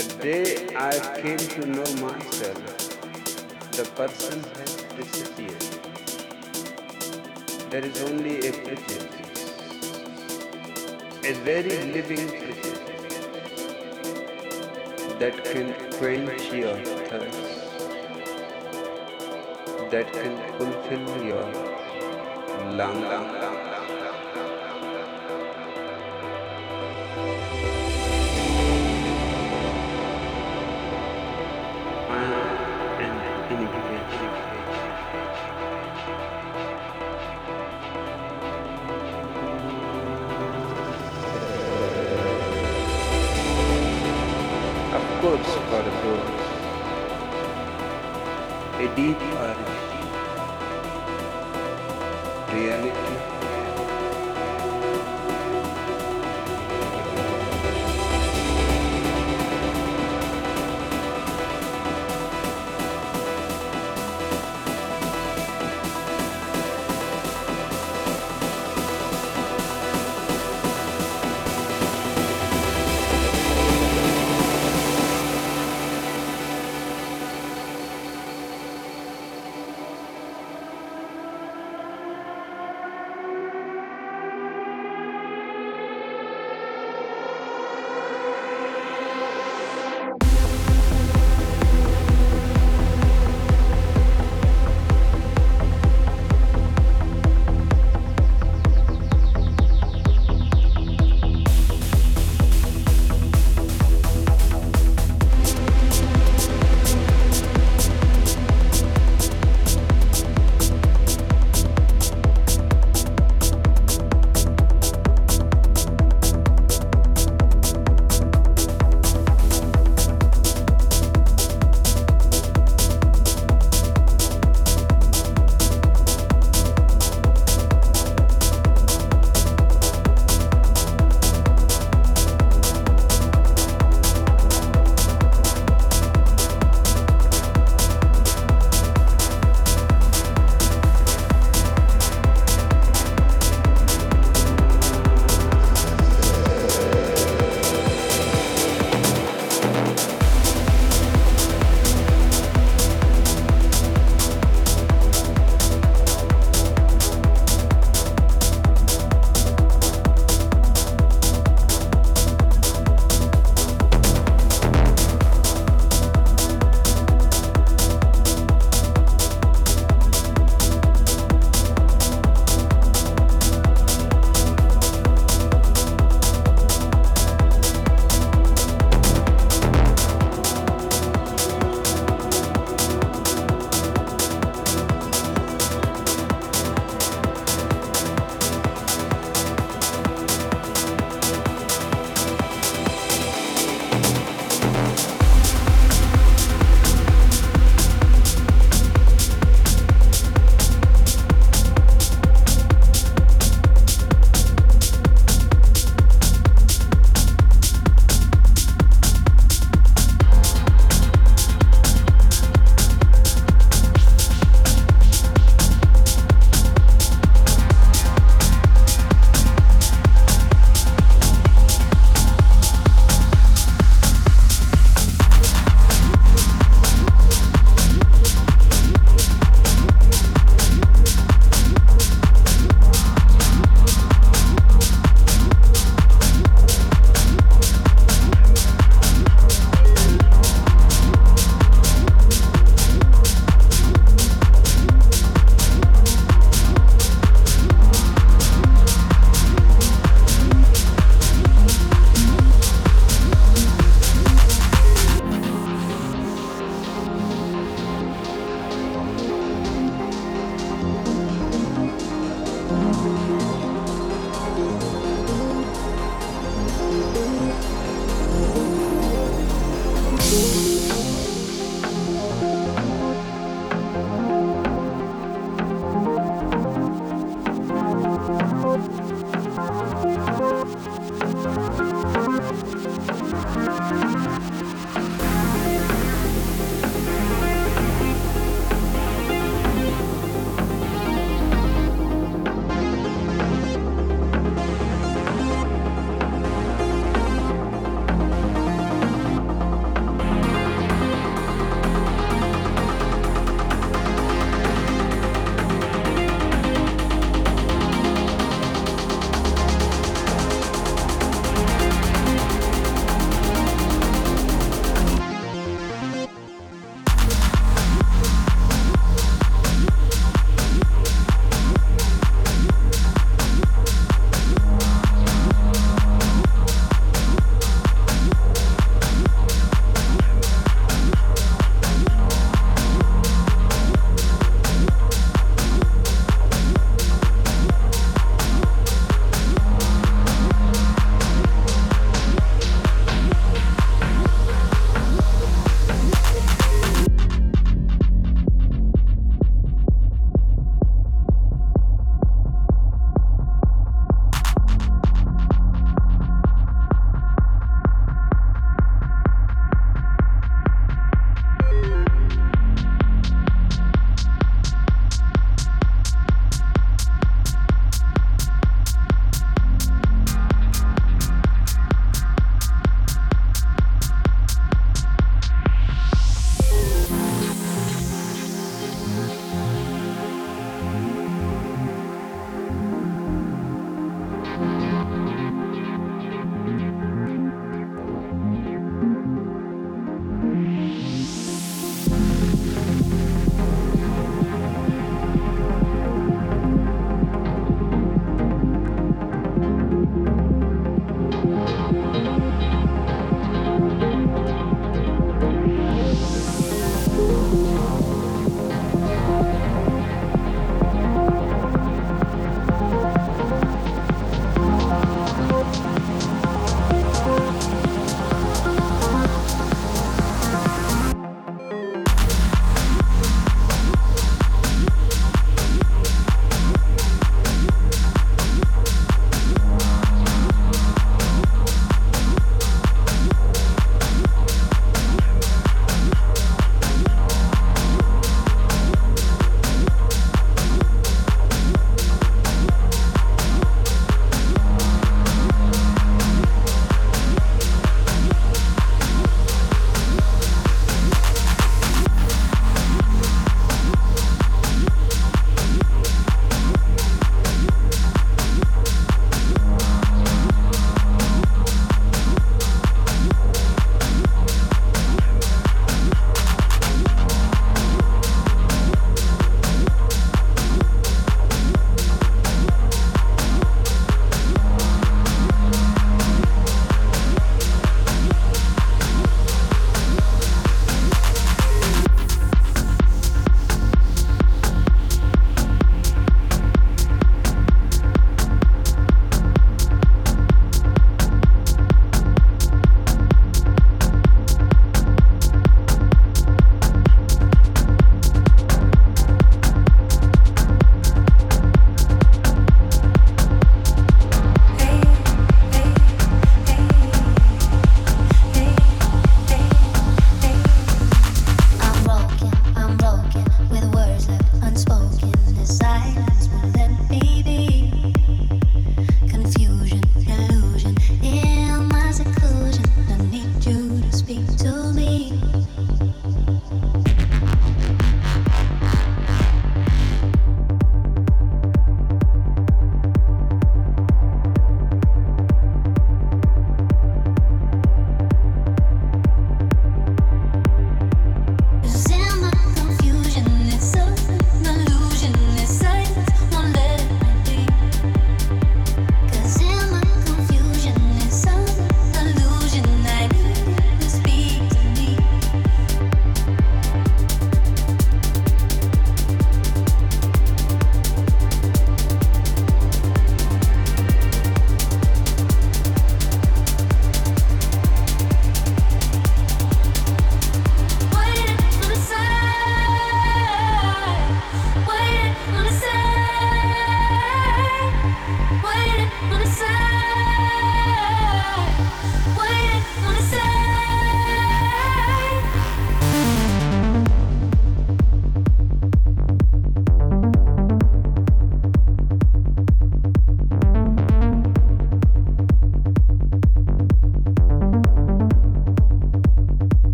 The day I came to know myself, the person has disappeared. There is only a prejudice, a very living prejudice that can quench your thirst, that can fulfill your longing. Deep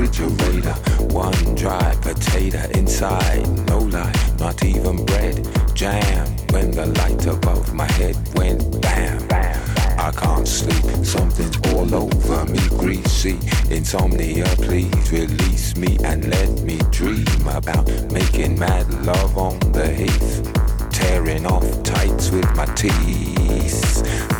refrigerator. One dry potato inside, no life, not even bread. Jam when the light above my head went bam. I can't sleep, something's all over me, greasy. Insomnia, please release me and let me dream about making mad love on the heath. Tearing off tights with my teeth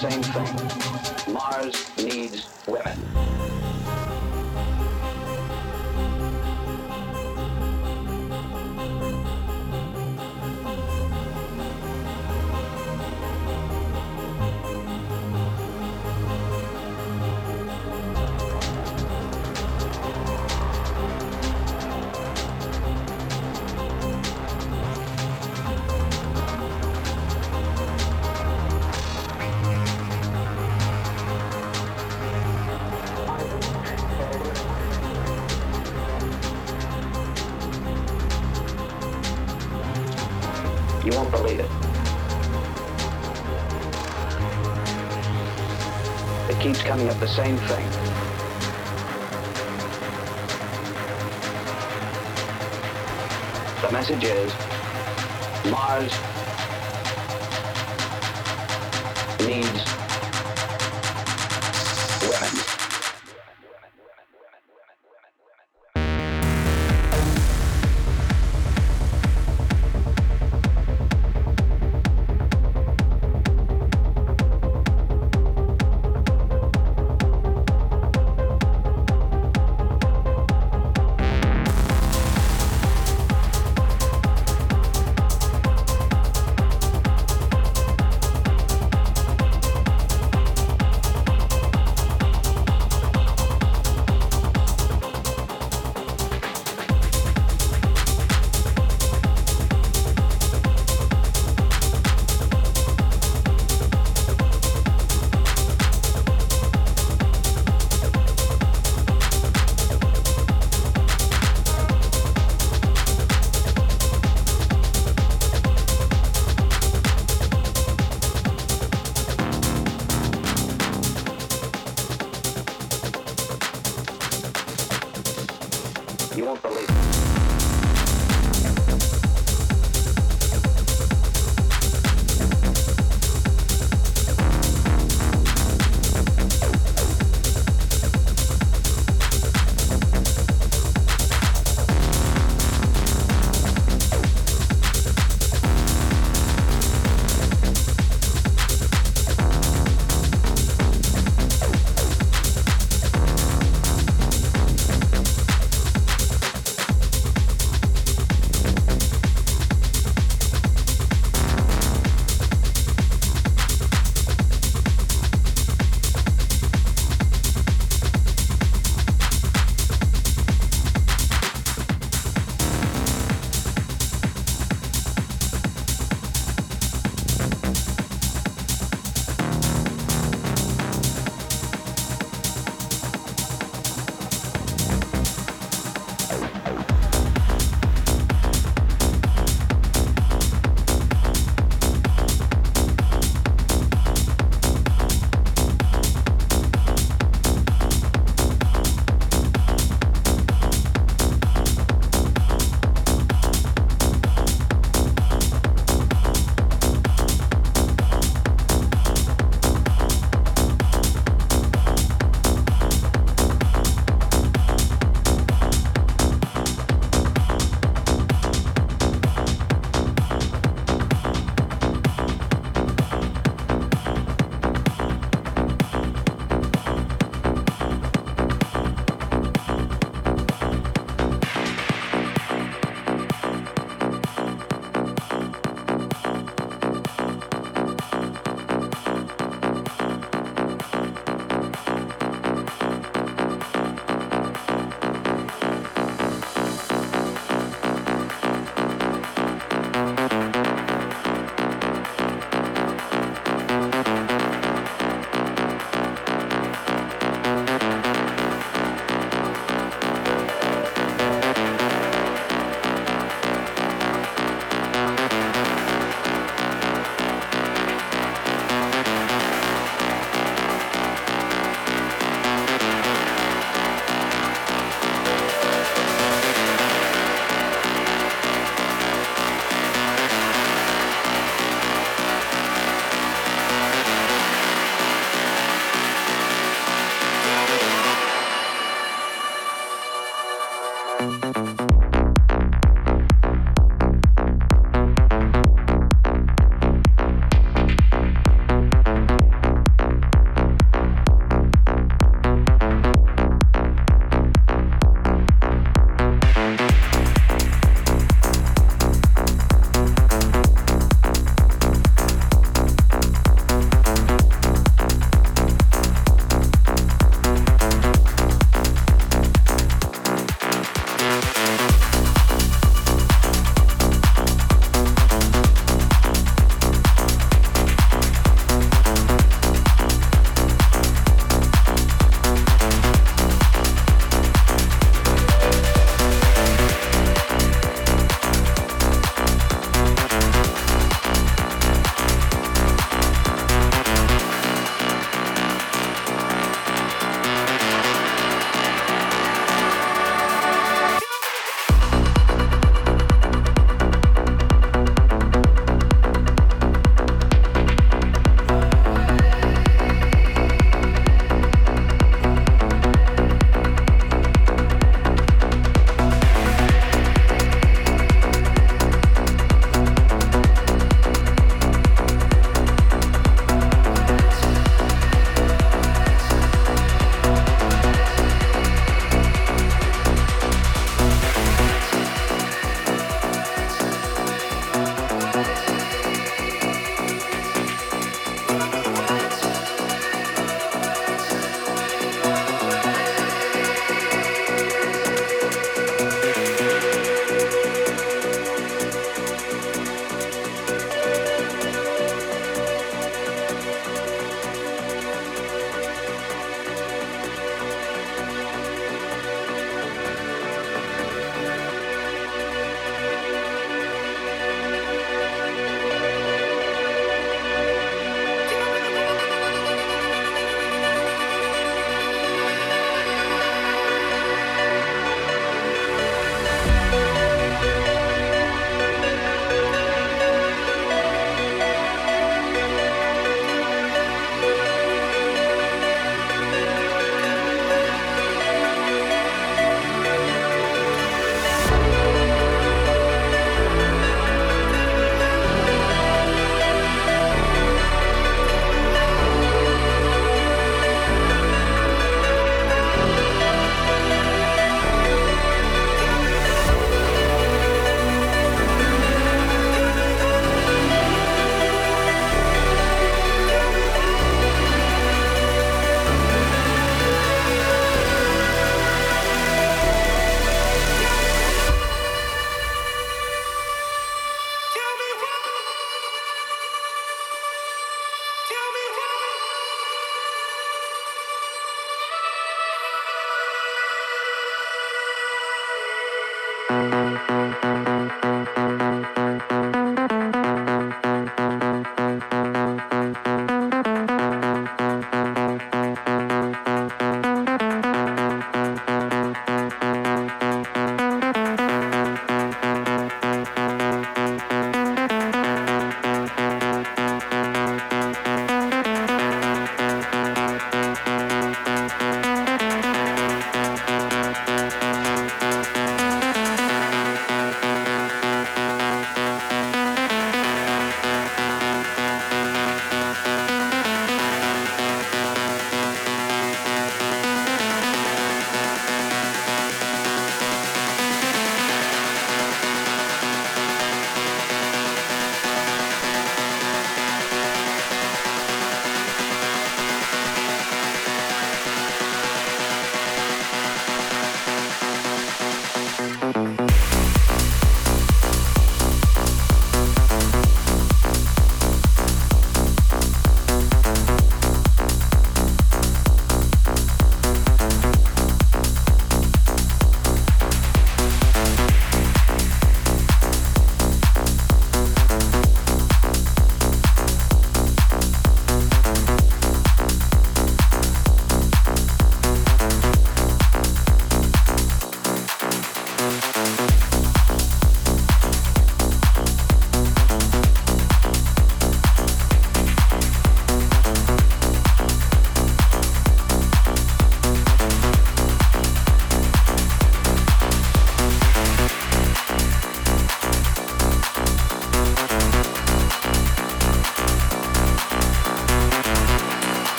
same thing. Coming up the same thing. The message is Mars